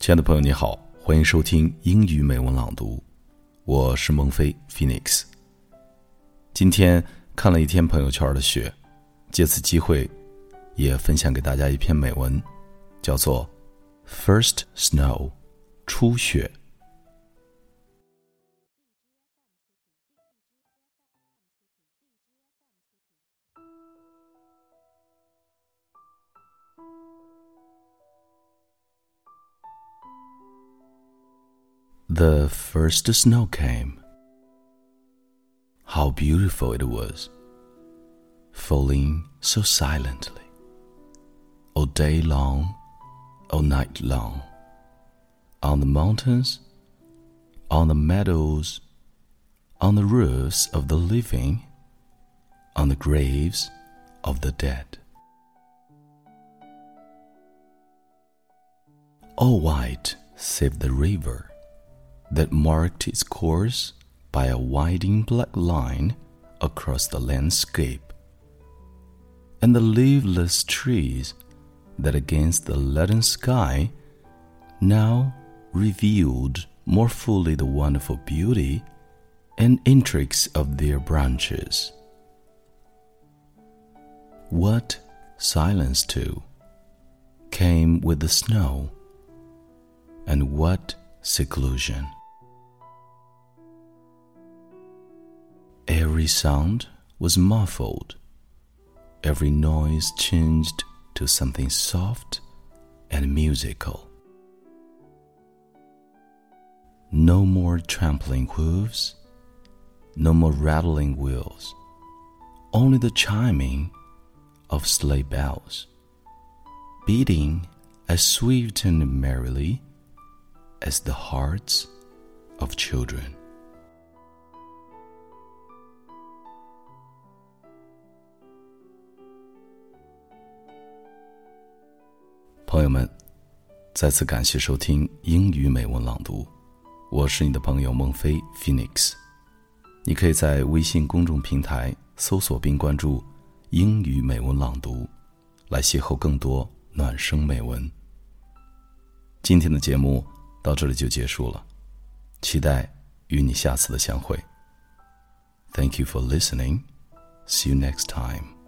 亲爱的朋友，你好，欢迎收听英语美文朗读，我是孟非 Phoenix。今天看了一天朋友圈的雪，借此机会也分享给大家一篇美文，叫做《First Snow》初雪。The first snow came. How beautiful it was, falling so silently, all day long, all night long, on the mountains, on the meadows, on the roofs of the living, on the graves of the dead. All white save the river that marked its course by a winding black line across the landscape, and the leafless trees that against the leaden sky now revealed more fully the wonderful beauty and intrigues of their branches. What silence, too, came with the snow, and what seclusion. Every sound was muffled. Every noise changed to something soft and musical. No more trampling hoofs, no more rattling wheels, only the chiming of sleigh bells, beating as sweet and merrily as the hearts of children. 朋友们，再次感谢收听英语美文朗读，我是你的朋友孟非 Phoenix。你可以在微信公众平台搜索并关注“英语美文朗读”，来邂逅更多暖声美文。今天的节目到这里就结束了，期待与你下次的相会。Thank you for listening. See you next time.